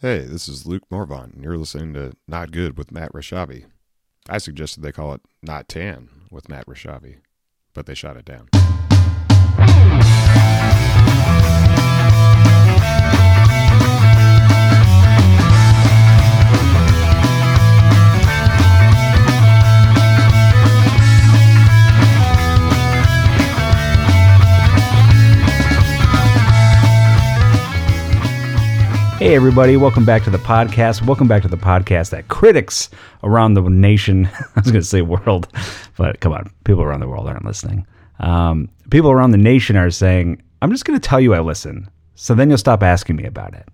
Hey, this is Luke Morvan, and you're listening to Not Good with Matt Rashavi. I suggested they call it Not Tan with Matt Rashavi, but they shot it down. Hey, everybody, welcome back to the podcast. Welcome back to the podcast that critics around the nation, I was going to say world, but come on, people around the world aren't listening. Um, people around the nation are saying, I'm just going to tell you I listen, so then you'll stop asking me about it.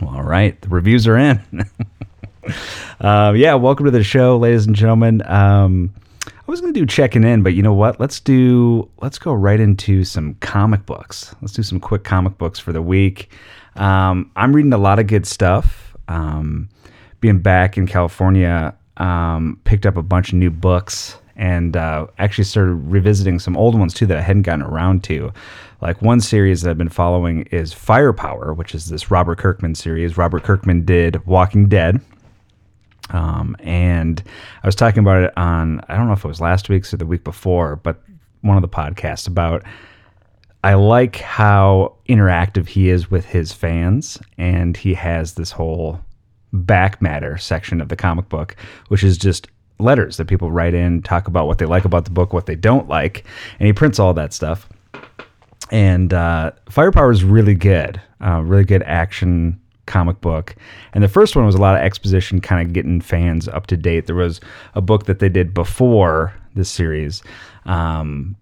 Well, all right, the reviews are in. uh, yeah, welcome to the show, ladies and gentlemen. Um, I was going to do checking in, but you know what? Let's do, let's go right into some comic books. Let's do some quick comic books for the week. Um, I'm reading a lot of good stuff. Um, being back in California, um, picked up a bunch of new books and uh, actually started revisiting some old ones too that I hadn't gotten around to. Like one series that I've been following is Firepower, which is this Robert Kirkman series. Robert Kirkman did Walking Dead. Um, and I was talking about it on, I don't know if it was last week's or the week before, but one of the podcasts about I like how interactive he is with his fans, and he has this whole back matter section of the comic book, which is just letters that people write in, talk about what they like about the book, what they don't like, and he prints all that stuff. And uh, Firepower is really good, uh, really good action comic book. And the first one was a lot of exposition, kind of getting fans up to date. There was a book that they did before this series. Um,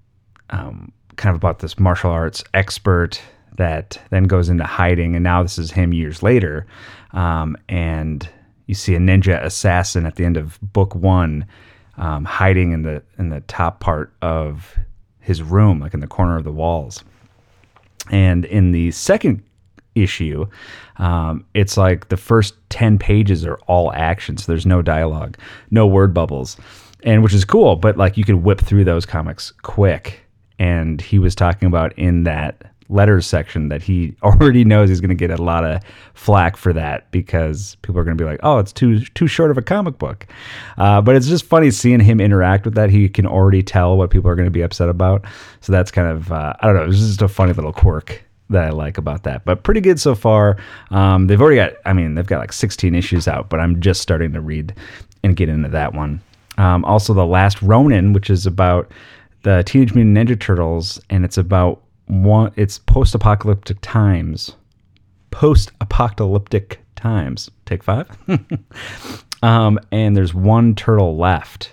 um, kind of about this martial arts expert that then goes into hiding, and now this is him years later, um, and you see a ninja assassin at the end of book one, um, hiding in the in the top part of his room, like in the corner of the walls. And in the second issue, um, it's like the first ten pages are all action, so there's no dialogue, no word bubbles, and which is cool. But like you could whip through those comics quick and he was talking about in that letters section that he already knows he's going to get a lot of flack for that because people are going to be like, "Oh, it's too too short of a comic book." Uh, but it's just funny seeing him interact with that. He can already tell what people are going to be upset about. So that's kind of uh, I don't know. It's just a funny little quirk that I like about that. But pretty good so far. Um, they've already got. I mean, they've got like 16 issues out, but I'm just starting to read and get into that one. Um, also, the Last Ronin, which is about the Teenage Mutant Ninja Turtles, and it's about one. It's post-apocalyptic times. Post-apocalyptic times. Take five. um, and there's one turtle left,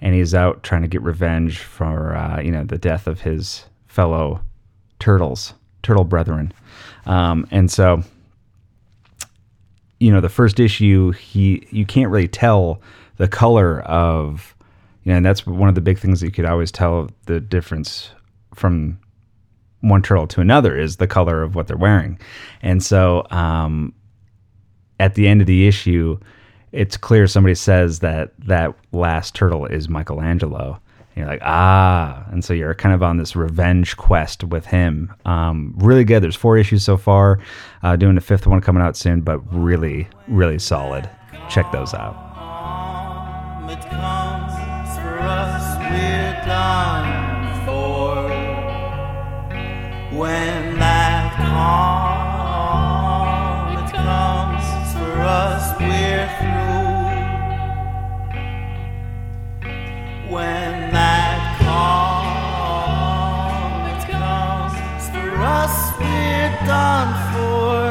and he's out trying to get revenge for uh, you know the death of his fellow turtles, turtle brethren. Um, and so, you know, the first issue, he you can't really tell the color of you know, and that's one of the big things that you could always tell the difference from one turtle to another is the color of what they're wearing. And so um, at the end of the issue, it's clear somebody says that that last turtle is Michelangelo. You're like, ah. And so you're kind of on this revenge quest with him. Um, really good. There's four issues so far. Uh, doing the fifth one coming out soon, but really, really solid. Check those out when done for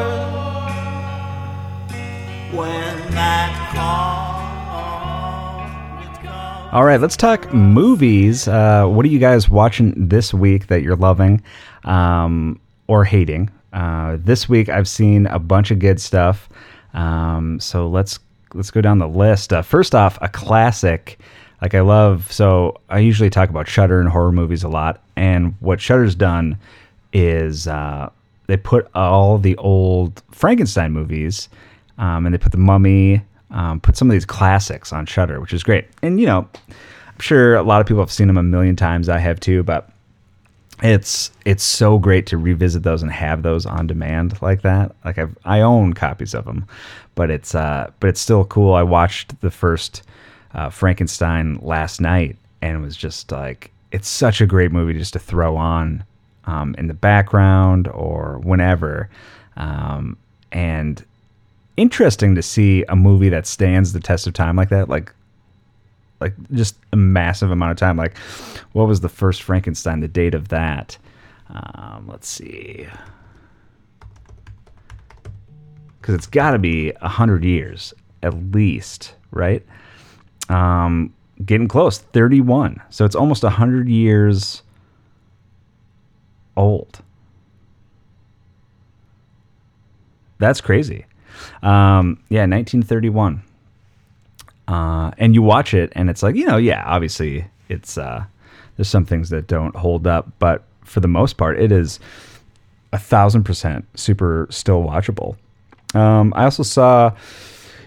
when that comet all right, let's talk movies. Uh, what are you guys watching this week that you're loving um, or hating? Uh, this week, I've seen a bunch of good stuff. Um, so let's let's go down the list. Uh, first off, a classic. Like I love. So I usually talk about Shudder and horror movies a lot. And what Shudder's done is uh, they put all the old Frankenstein movies, um, and they put the Mummy um, put some of these classics on Shudder, which is great. And you know, I'm sure a lot of people have seen them a million times. I have too, but it's it's so great to revisit those and have those on demand like that. Like I I own copies of them, but it's uh but it's still cool. I watched the first uh, Frankenstein last night and it was just like it's such a great movie just to throw on um, in the background or whenever. Um, and interesting to see a movie that stands the test of time like that, like like just a massive amount of time. Like, what was the first Frankenstein? The date of that? Um, let's see, because it's got to be a hundred years at least, right? Um, getting close, thirty-one. So it's almost a hundred years old. That's crazy. Um, yeah, 1931. Uh, and you watch it, and it's like you know, yeah, obviously it's uh, there's some things that don't hold up, but for the most part, it is a thousand percent super still watchable. Um, I also saw,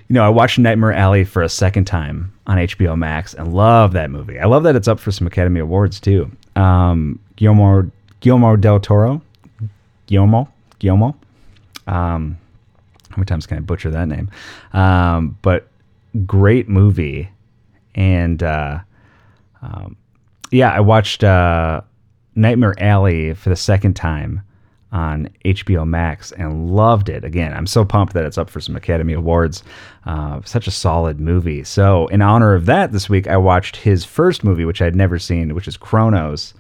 you know, I watched Nightmare Alley for a second time on HBO Max and love that movie. I love that it's up for some Academy Awards too. Um, Guillermo Guillermo del Toro, Guillermo Guillermo. Um, how many times can I butcher that name? Um, but great movie, and uh, um, yeah, I watched uh, Nightmare Alley for the second time on HBO Max and loved it. Again, I'm so pumped that it's up for some Academy Awards. Uh, such a solid movie. So, in honor of that, this week I watched his first movie, which I'd never seen, which is Cronos.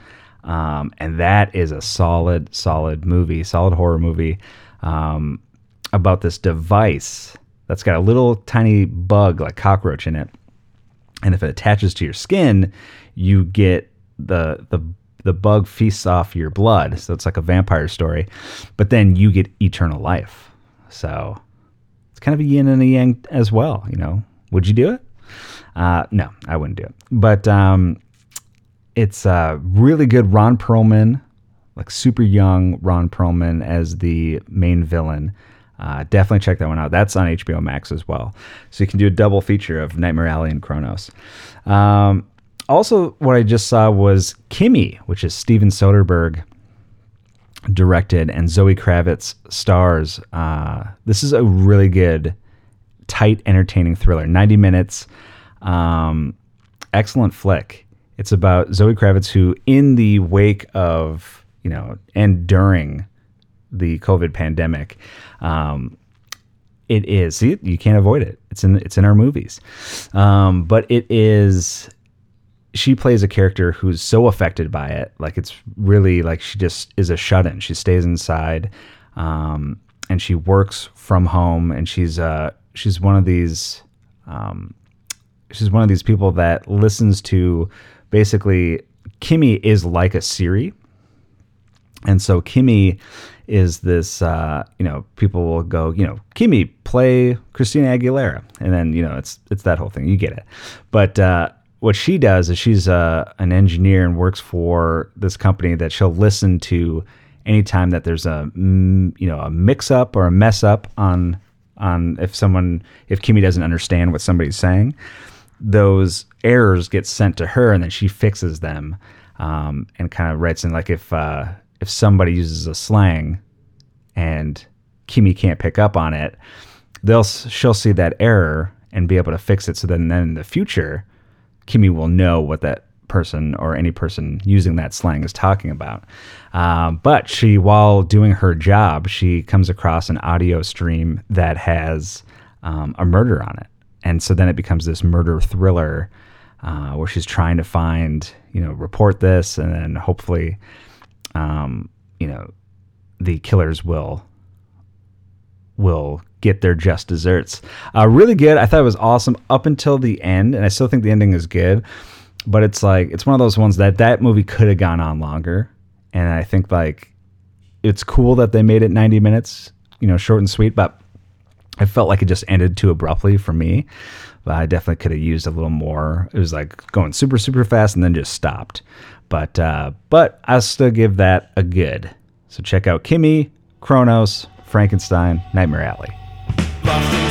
Um, and that is a solid, solid movie, solid horror movie um, about this device that's got a little tiny bug like cockroach in it. And if it attaches to your skin, you get the the the bug feasts off your blood. So it's like a vampire story. But then you get eternal life. So it's kind of a yin and a yang as well, you know. Would you do it? Uh, no, I wouldn't do it. But um, it's uh, really good. Ron Perlman, like super young Ron Perlman as the main villain. Uh, definitely check that one out. That's on HBO Max as well. So you can do a double feature of Nightmare Alley and Cronos. Um, also, what I just saw was Kimi, which is Steven Soderbergh directed and Zoe Kravitz stars. Uh, this is a really good, tight, entertaining thriller. 90 minutes. Um, excellent flick. It's about Zoe Kravitz, who, in the wake of, you know, and during the COVID pandemic, um, it is. See, you can't avoid it. It's in it's in our movies, um, but it is. She plays a character who's so affected by it, like it's really like she just is a shut in. She stays inside, um, and she works from home, and she's uh she's one of these um, she's one of these people that listens to basically Kimi is like a Siri. And so Kimi is this, uh, you know, people will go, you know, Kimi, play Christina Aguilera. And then, you know, it's it's that whole thing. You get it. But uh, what she does is she's uh, an engineer and works for this company that she'll listen to anytime that there's a, you know, a mix up or a mess up on on if someone if Kimmy doesn't understand what somebody's saying those errors get sent to her and then she fixes them um, and kind of writes in like if uh, if somebody uses a slang and Kimi can't pick up on it, they'll she'll see that error and be able to fix it. So then, then in the future, Kimi will know what that person or any person using that slang is talking about. Um, but she, while doing her job, she comes across an audio stream that has um, a murder on it and so then it becomes this murder thriller uh, where she's trying to find, you know, report this, and then hopefully, um, you know, the killers will will get their just desserts. Uh, really good. I thought it was awesome up until the end, and I still think the ending is good. But it's like it's one of those ones that that movie could have gone on longer, and I think like it's cool that they made it 90 minutes, you know, short and sweet. But I felt like it just ended too abruptly for me. But I definitely could have used a little more. It was like going super super fast and then just stopped. But uh, but I still give that a good. So check out Kimi, Cronos, Frankenstein, Nightmare Alley.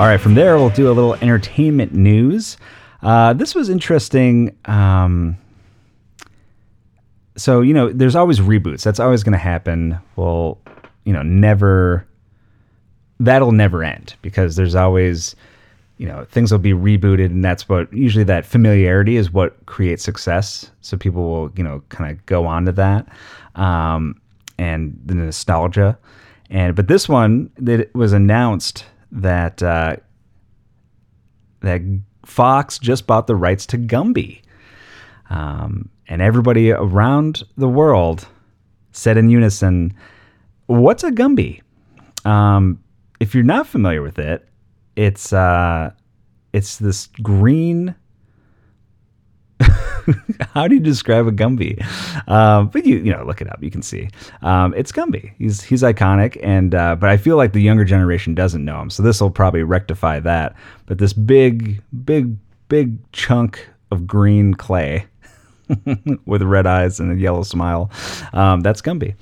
All right, from there, we'll do a little entertainment news. Uh, this was interesting. Um, so, you know, there's always reboots. That's always going to happen. Well, you know, never, that'll never end because there's always, you know, things will be rebooted. And that's what usually that familiarity is what creates success. So people will, you know, kind of go on to that. Um, and the nostalgia. And, but this one, that was announced that uh, that Fox just bought the rights to Gumby, um, and everybody around the world said in unison, "What's a Gumby?" Um, if you're not familiar with it, it's uh, it's this green how do you describe a Gumby? Um, but you you know look it up, you can see. Um, it's Gumby. He's he's iconic, and uh, but I feel like the younger generation doesn't know him, so this will probably rectify that. But this big big big chunk of green clay. with red eyes and a yellow smile, um, that's Gumby.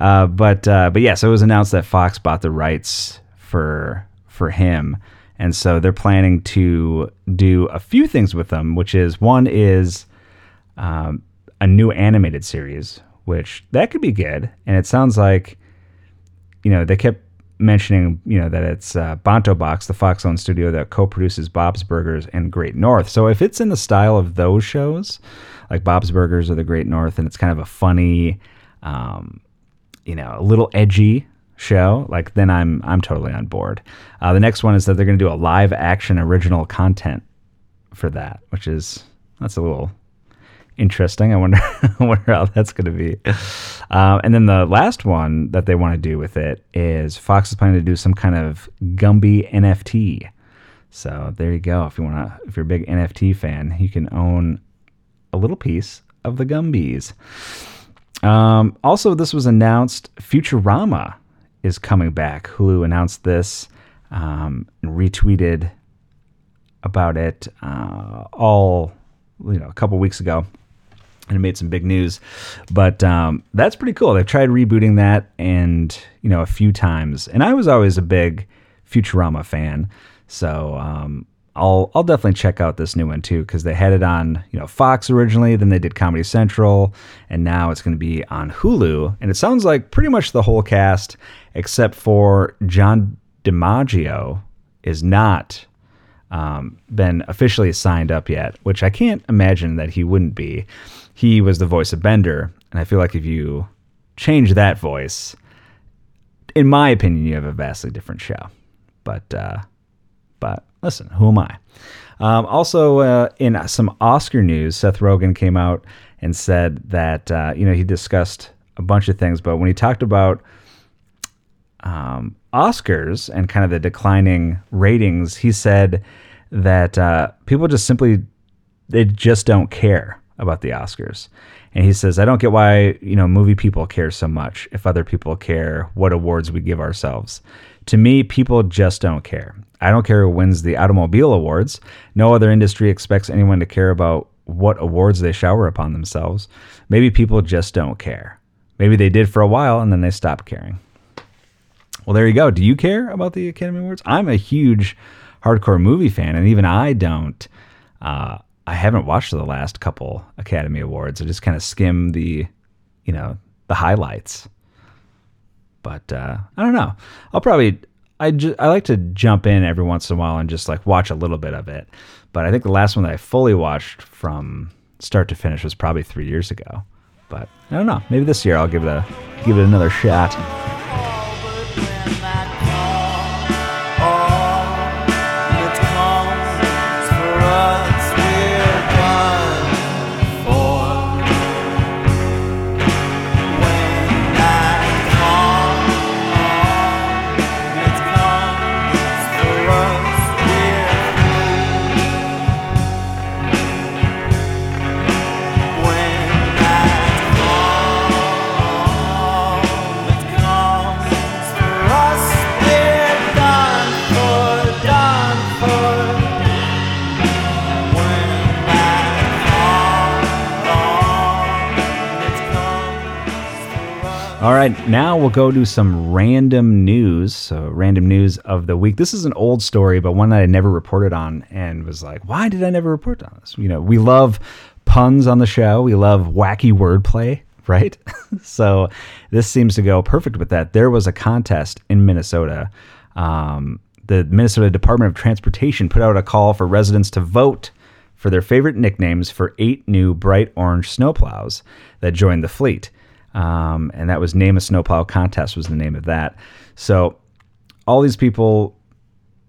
Uh, but uh, but yeah, so it was announced that Fox bought the rights for for him, and so they're planning to do a few things with them, which is one is um, a new animated series, which that could be good. And it sounds like, you know, they kept mentioning, you know, that it's uh, Bento Box, the Fox owned studio that co produces Bob's Burgers and Great North. So if it's in the style of those shows, like Bob's Burgers or the Great North, and it's kind of a funny, um, you know, a little edgy show, like then I'm I'm totally on board. Uh, the next one is that they're going to do a live action original content for that, which is that's a little interesting. I wonder, I wonder how that's going to be. Uh, and then the last one that they want to do with it is Fox is planning to do some kind of Gumby NFT. So there you go. If you want to, if you're a big NFT fan, you can own a little piece of the Gumbies. Um, also, this was announced. Futurama is coming back. Hulu announced this um, and retweeted about it uh, all you know a couple weeks ago and it made some big news. But um, that's pretty cool. They've tried rebooting that and you know a few times, and I was always a big Futurama fan, so um, I'll I'll definitely check out this new one too because they had it on you know Fox originally, then they did Comedy Central, and now it's going to be on Hulu, and it sounds like pretty much the whole cast except for John DiMaggio is not um, been officially signed up yet, which I can't imagine that he wouldn't be he was the voice of Bender, and I feel like if you change that voice, in my opinion, you have a vastly different show. But uh, but listen, who am I? Um, also, uh, in some Oscar news, Seth Rogen came out and said that uh, you know he discussed a bunch of things, but when he talked about um, Oscars and kind of the declining ratings, he said that uh, people just simply they just don't care about the Oscars. And he says, I don't get why, you know, movie people care so much if other people care what awards we give ourselves. To me, people just don't care. I don't care who wins the automobile awards. No other industry expects anyone to care about what awards they shower upon themselves. Maybe people just don't care. Maybe they did for a while and then they stopped caring. Well, there you go. Do you care about the Academy Awards? I'm a huge hardcore movie fan, and even I don't. Uh, I haven't watched the last couple Academy Awards. I just kind of skim the, you know, the highlights. But uh, I don't know. I'll probably I ju- I like to jump in every once in a while and just like watch a little bit of it. But I think the last one that I fully watched from start to finish was probably three years ago. But I don't know. Maybe this year I'll give it a give it another shot. Now we'll go to some random news. So, random news of the week. This is an old story, but one that I never reported on and was like, why did I never report on this? You know, we love puns on the show, we love wacky wordplay, right? so, this seems to go perfect with that. There was a contest in Minnesota. Um, the Minnesota Department of Transportation put out a call for residents to vote for their favorite nicknames for eight new bright orange snowplows that joined the fleet. Um, and that was Name a Snowplow Contest was the name of that. So all these people,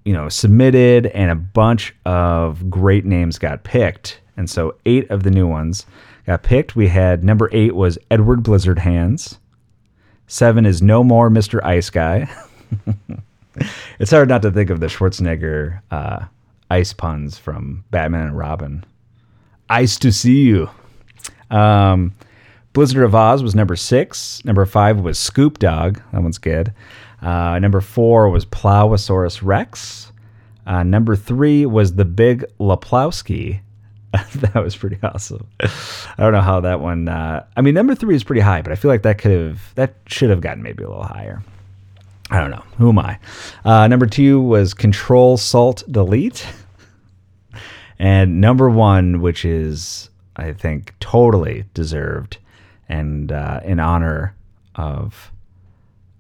you know, submitted and a bunch of great names got picked. And so eight of the new ones got picked. We had number eight was Edward Blizzard Hands. Seven is No More Mr. Ice Guy. it's hard not to think of the Schwarzenegger uh, ice puns from Batman and Robin. Ice to see you. Um, Blizzard of Oz was number six. Number five was Scoop Dog. That one's good. Uh, number four was Plowosaurus Rex. Uh, number three was the Big Plowbowski. that was pretty awesome. I don't know how that one. Uh, I mean, number three is pretty high, but I feel like that could have that should have gotten maybe a little higher. I don't know. Who am I? Uh, number two was Control Salt Delete, and number one, which is I think totally deserved, and uh, in honor of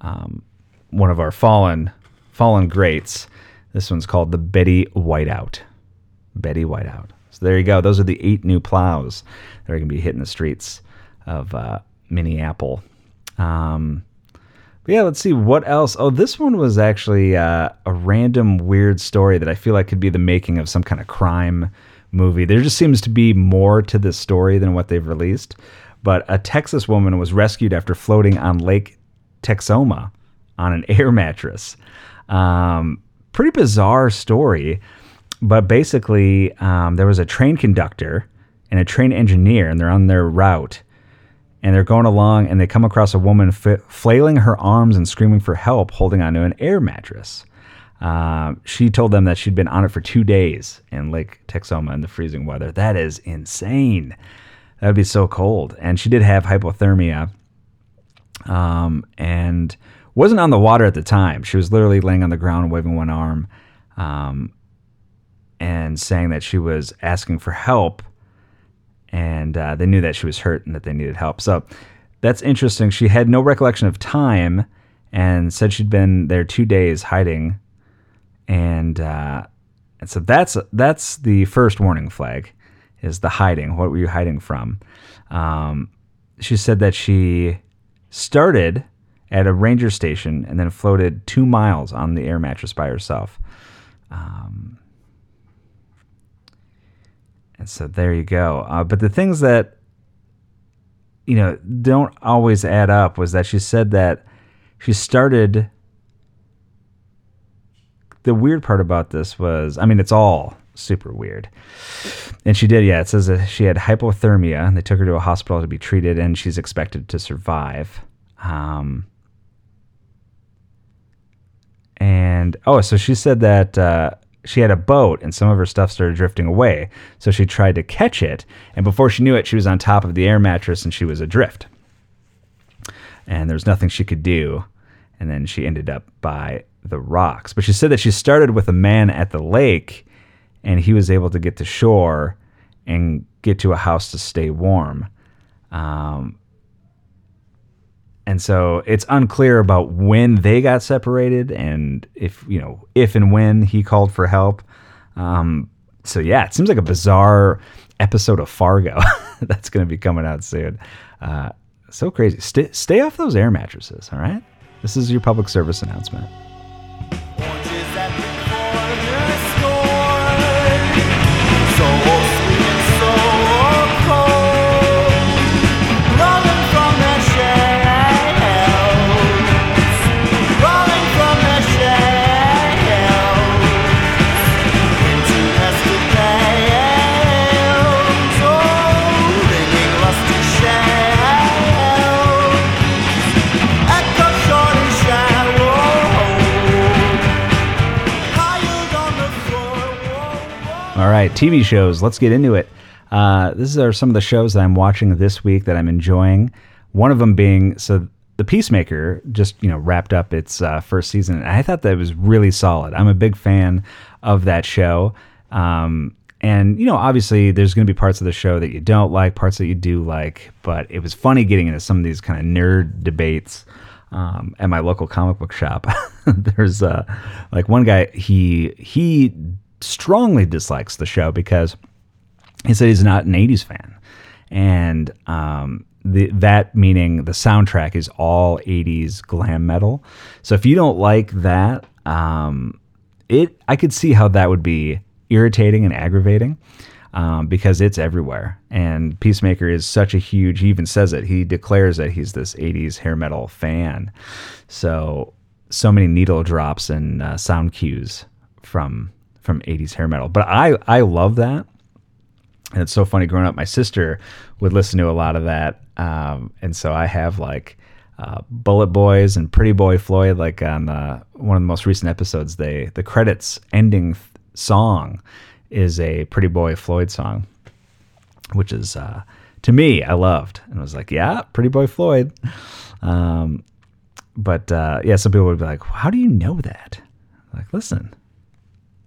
um, one of our fallen fallen greats. This one's called the Betty Whiteout. Betty Whiteout. So there you go. Those are the eight new plows that are going to be hitting the streets of uh, Minneapolis. Um, but yeah, let's see what else. Oh, this one was actually uh, a random weird story that I feel like could be the making of some kind of crime movie. There just seems to be more to this story than what they've released. But a Texas woman was rescued after floating on Lake Texoma on an air mattress. Um, pretty bizarre story, but basically, um, there was a train conductor and a train engineer, and they're on their route, and they're going along, and they come across a woman f- flailing her arms and screaming for help, holding onto an air mattress. Uh, she told them that she'd been on it for two days in Lake Texoma in the freezing weather. That is insane. That would be so cold. And she did have hypothermia. Um, and wasn't on the water at the time. She was literally laying on the ground, waving one arm, um, and saying that she was asking for help. And uh, they knew that she was hurt and that they needed help. So that's interesting. She had no recollection of time and said she'd been there two days hiding. And uh, and so that's that's the first warning flag, is the hiding. What were you hiding from? Um, she said that she started at a ranger station and then floated two miles on the air mattress by herself. Um, and so there you go. Uh, but the things that you know don't always add up was that she said that she started. The weird part about this was, I mean, it's all super weird. And she did, yeah. It says that she had hypothermia, and they took her to a hospital to be treated, and she's expected to survive. Um, and oh, so she said that uh, she had a boat and some of her stuff started drifting away. So she tried to catch it, and before she knew it, she was on top of the air mattress and she was adrift. And there was nothing she could do. And then she ended up by the rocks. But she said that she started with a man at the lake and he was able to get to shore and get to a house to stay warm. Um, and so it's unclear about when they got separated and if you know if and when he called for help. Um, so yeah it seems like a bizarre episode of fargo that's going to be coming out soon. Uh, so crazy. Stay, stay off those air mattresses all right? This is your public service announcement All right, TV shows. Let's get into it. Uh, these are some of the shows that I'm watching this week that I'm enjoying. One of them being so the Peacemaker just you know wrapped up its uh, first season, and I thought that was really solid. I'm a big fan of that show. Um, and you know, obviously, there's going to be parts of the show that you don't like, parts that you do like. But it was funny getting into some of these kind of nerd debates um, at my local comic book shop. there's uh, like one guy he he strongly dislikes the show because he said he's not an 80s fan. And um, the, that meaning the soundtrack is all 80s glam metal. So if you don't like that um, it i could see how that would be irritating and aggravating um, because it's everywhere. And peacemaker is such a huge he even says it he declares that he's this 80s hair metal fan. So so many needle drops and uh, sound cues from from 80s hair metal but i i love that and it's so funny growing up. My sister would listen to a lot of that, um, and so I have like uh, Bullet Boys and Pretty Boy Floyd. Like on uh, one of the most recent episodes, they the credits ending th- song is a Pretty Boy Floyd song, which is uh, to me I loved, and was like, yeah, Pretty Boy Floyd. Um, but uh, yeah, some people would be like, how do you know that? Like, listen,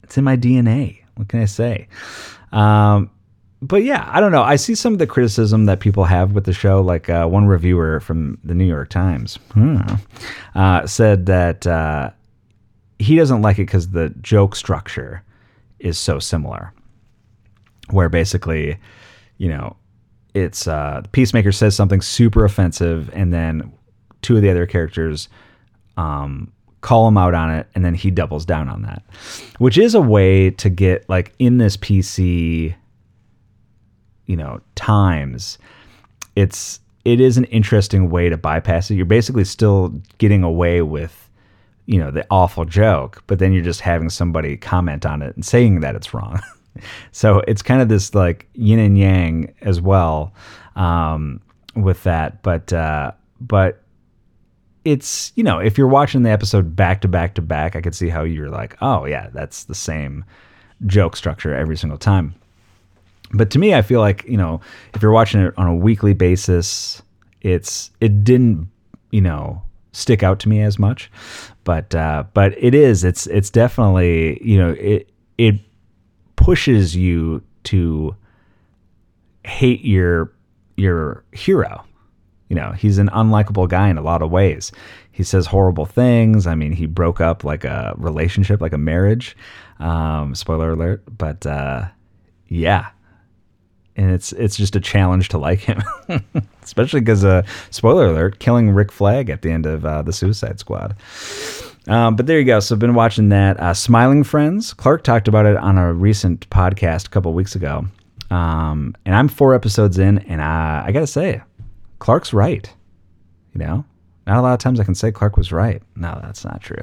it's in my DNA. What can I say? Um, but yeah, I don't know. I see some of the criticism that people have with the show. Like uh, one reviewer from the New York Times hmm, uh, said that uh, he doesn't like it because the joke structure is so similar. Where basically, you know, it's uh, Peacemaker says something super offensive, and then two of the other characters um, call him out on it, and then he doubles down on that, which is a way to get like in this PC you know times it's it is an interesting way to bypass it. You're basically still getting away with you know the awful joke but then you're just having somebody comment on it and saying that it's wrong. So it's kind of this like yin and yang as well um, with that but uh, but it's you know if you're watching the episode back to back to back i could see how you're like oh yeah that's the same joke structure every single time but to me, I feel like you know if you're watching it on a weekly basis, it's it didn't you know stick out to me as much, but uh, but it is it's it's definitely you know it it pushes you to hate your your hero. You know, he's an unlikable guy in a lot of ways. He says horrible things. I mean, he broke up like a relationship, like a marriage. Um, spoiler alert. But uh, yeah, and it's it's just a challenge to like him, especially because uh, spoiler alert, killing Rick Flag at the end of uh, the Suicide Squad. Um, but there you go. So I've been watching that. Uh, Smiling Friends. Clark talked about it on a recent podcast a couple weeks ago, um, and I'm four episodes in, and I, I gotta say, Clark's right. You know, not a lot of times I can say Clark was right. No, that's not true.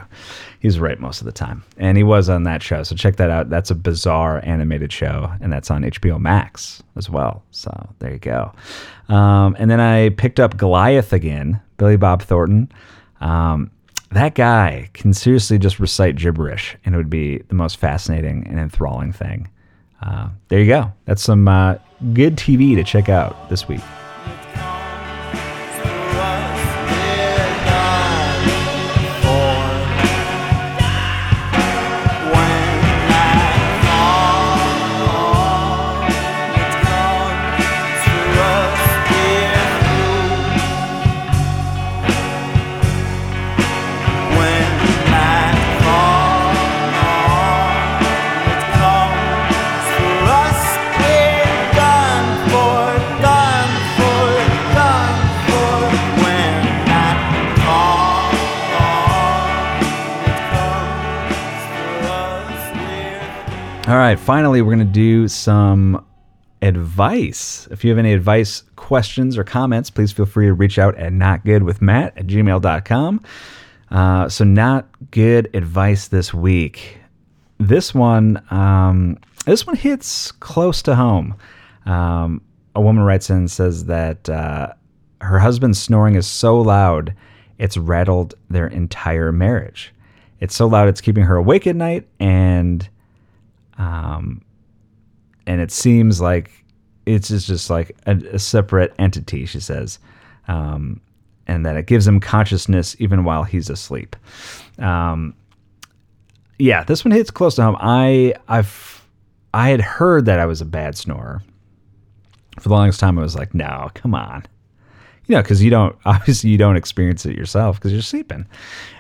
He's right most of the time. And he was on that show. So check that out. That's a bizarre animated show, and that's on HBO Max as well. So there you go. Um, and then I picked up Goliath again, Billy Bob Thornton. Um, that guy can seriously just recite gibberish, and it would be the most fascinating and enthralling thing. Uh, there you go. That's some uh, good TV to check out this week. Right, finally, we're going to do some advice. If you have any advice, questions, or comments, please feel free to reach out at notgoodwithmatt at gmail.com. Uh, so, not good advice this week. This one, um, this one hits close to home. Um, a woman writes in and says that uh, her husband's snoring is so loud, it's rattled their entire marriage. It's so loud, it's keeping her awake at night, and um, and it seems like it's just, like a, a separate entity. She says, um, and that it gives him consciousness even while he's asleep. Um, yeah, this one hits close to home. I I've I had heard that I was a bad snorer. For the longest time, I was like, no, come on. You know, because you don't obviously you don't experience it yourself because you're sleeping.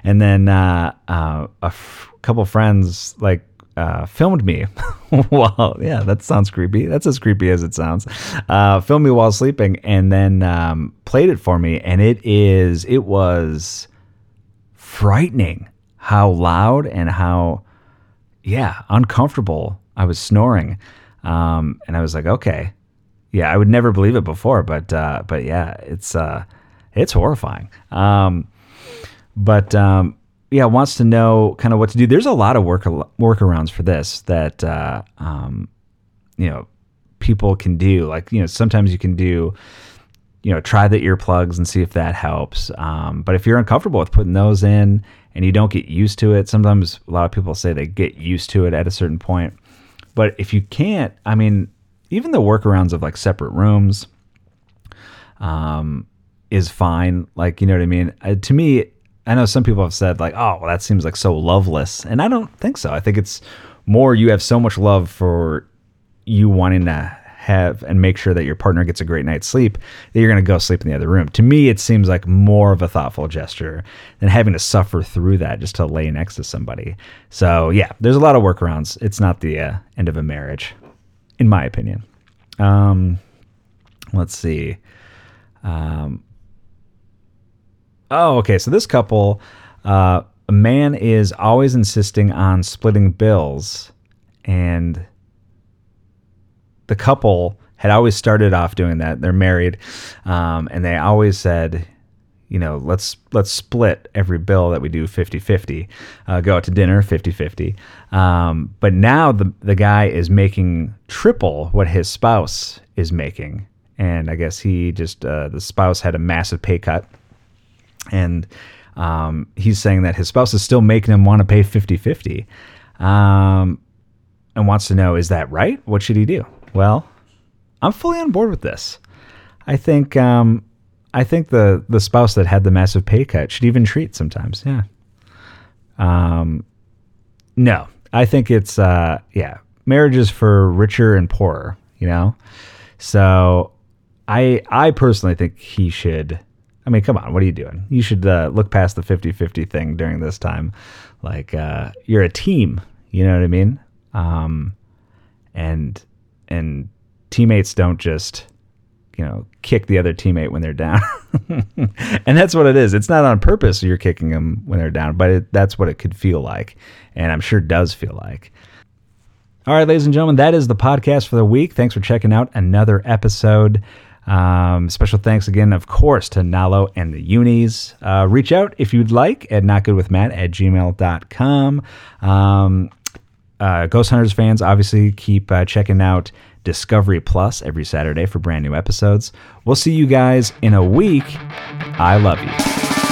And then uh, uh, a f- couple friends like uh, filmed me while yeah that sounds creepy. That's as creepy as it sounds. Uh, filmed me while sleeping and then um, played it for me. And it is it was frightening how loud and how yeah uncomfortable i was snoring. Um, and i was like okay. Yeah i would never believe it before but uh, but yeah it's uh, it's horrifying. Um, but um, yeah, wants to know kind of what to do. There's a lot of work workarounds for this that uh, um, you know people can do. Like you know, sometimes you can do you know try the earplugs and see if that helps. Um, but if you're uncomfortable with putting those in and you don't get used to it, sometimes a lot of people say they get used to it at a certain point. But if you can't, I mean, even the workarounds of like separate rooms um, is fine. Like you know what I mean. Uh, to me, I know some people have said like, "Oh, well, that seems like so loveless," and I don't think so. I think it's more you have so much love for you wanting to have and make sure that your partner gets a great night's sleep that you're going to go sleep in the other room. To me, it seems like more of a thoughtful gesture than having to suffer through that just to lay next to somebody. So yeah, there's a lot of workarounds. It's not the uh, end of a marriage, in my opinion. Um, let's see. Um, Oh, okay. So this couple, uh, a man is always insisting on splitting bills, and the couple had always started off doing that. They're married, um, and they always said, you know, let's let's split every bill that we do 50-50. Uh, go out to dinner 50-50. Um, but now the the guy is making triple what his spouse is making, and I guess he just uh, the spouse had a massive pay cut and um, he's saying that his spouse is still making him want to pay 50 50 um, and wants to know is that right? What should he do? Well, I'm fully on board with this. I think um, I think the the spouse that had the massive pay cut should even treat sometimes. Yeah. Um, no, I think it's uh, yeah, marriage is for richer and poorer. You know, so I I personally think he should I mean, come on, what are you doing? You should uh, look past the 50 50 thing during this time. Like, uh, you're a team, you know what I mean? Um, and, and teammates don't just, you know, kick the other teammate when they're down. and that's what it is. It's not on purpose you're kicking them when they're down, but it, that's what it could feel like. And I'm sure does feel like. All right, ladies and gentlemen, that is the podcast for the week. Thanks for checking out another episode. Um, special thanks again, of course, to Nalo and the Unis. Uh, reach out if you'd like at notgoodwithmatt at gmail.com. Um, uh, Ghost Hunters fans, obviously, keep uh, checking out Discovery Plus every Saturday for brand new episodes. We'll see you guys in a week. I love you.